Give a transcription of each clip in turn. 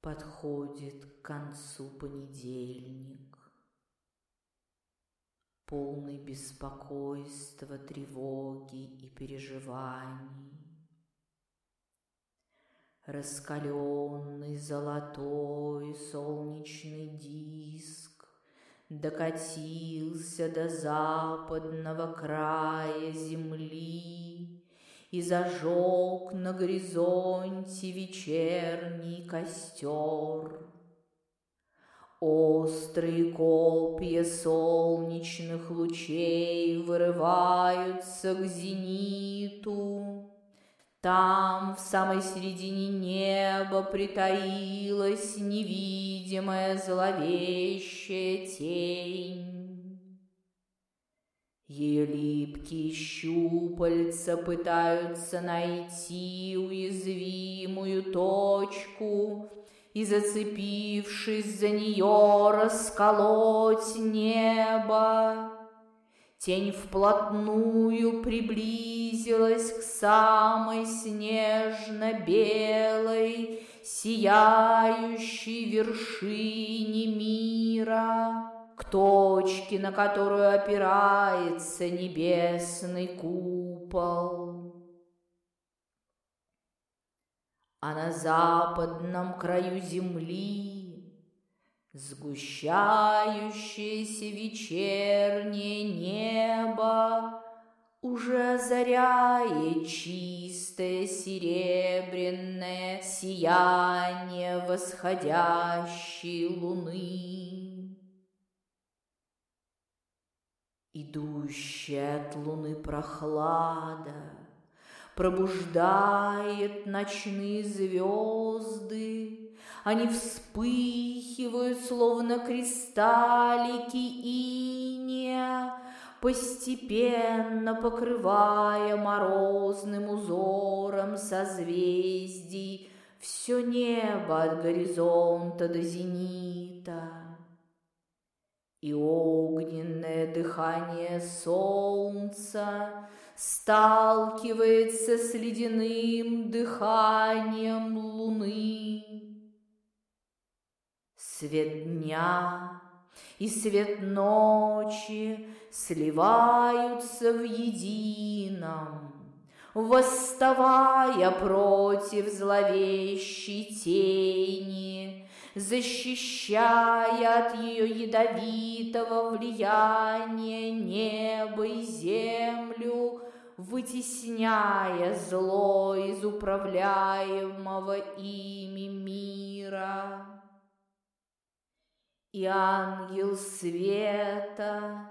Подходит к концу понедельник, полный беспокойства, тревоги и переживаний. Раскаленный золотой солнечный диск Докатился до западного края земли И зажег на горизонте вечерний костер. Острые копья солнечных лучей Вырываются к зениту, там, в самой середине неба, притаилась невидимая зловещая тень. Ее липкие щупальца пытаются найти уязвимую точку и, зацепившись за нее, расколоть небо. Тень вплотную приблизилась к самой снежно-белой, сияющей вершине мира, к точке, на которую опирается небесный купол. А на западном краю земли Сгущающееся вечернее небо Уже озаряет чистое серебряное Сияние восходящей луны. Идущая от луны прохлада Пробуждает ночные звезды, они вспыхивают, словно кристаллики иния, постепенно покрывая морозным узором созвездий все небо от горизонта до зенита. И огненное дыхание солнца сталкивается с ледяным дыханием луны. Свет дня и свет ночи сливаются в едином, Восставая против зловещей тени, Защищая от ее ядовитого влияния небо и землю, Вытесняя зло из управляемого ими мира. И ангел света,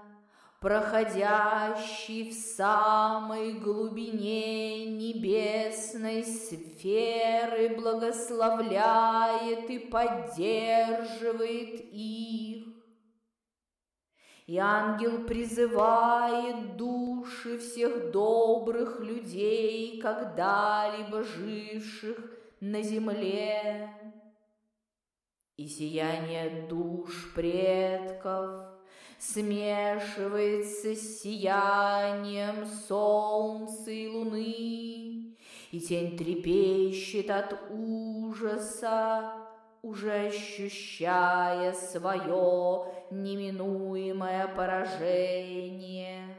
проходящий в самой глубине небесной сферы, благословляет и поддерживает их. И ангел призывает души всех добрых людей, когда-либо живших на земле и сияние душ предков смешивается с сиянием солнца и луны, и тень трепещет от ужаса, уже ощущая свое неминуемое поражение.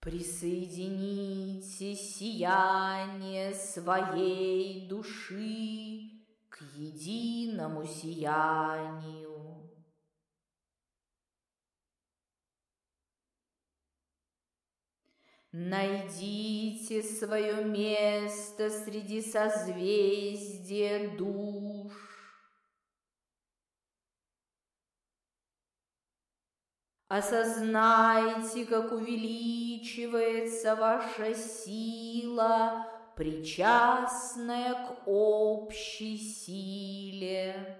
Присоедините сияние своей души к единому сиянию. Найдите свое место среди созвездия душ. Осознайте, как увеличивается ваша сила, причастная к общей силе.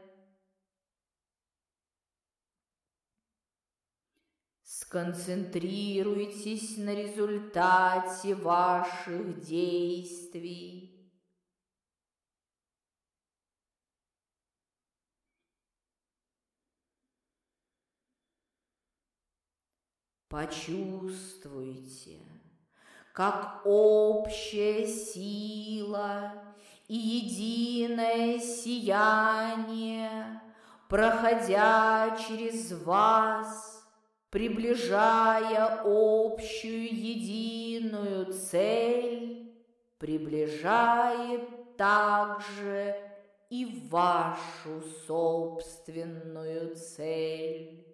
Сконцентрируйтесь на результате ваших действий. Почувствуйте, как общая сила и единое сияние, проходя через вас, приближая общую единую цель, приближает также и вашу собственную цель.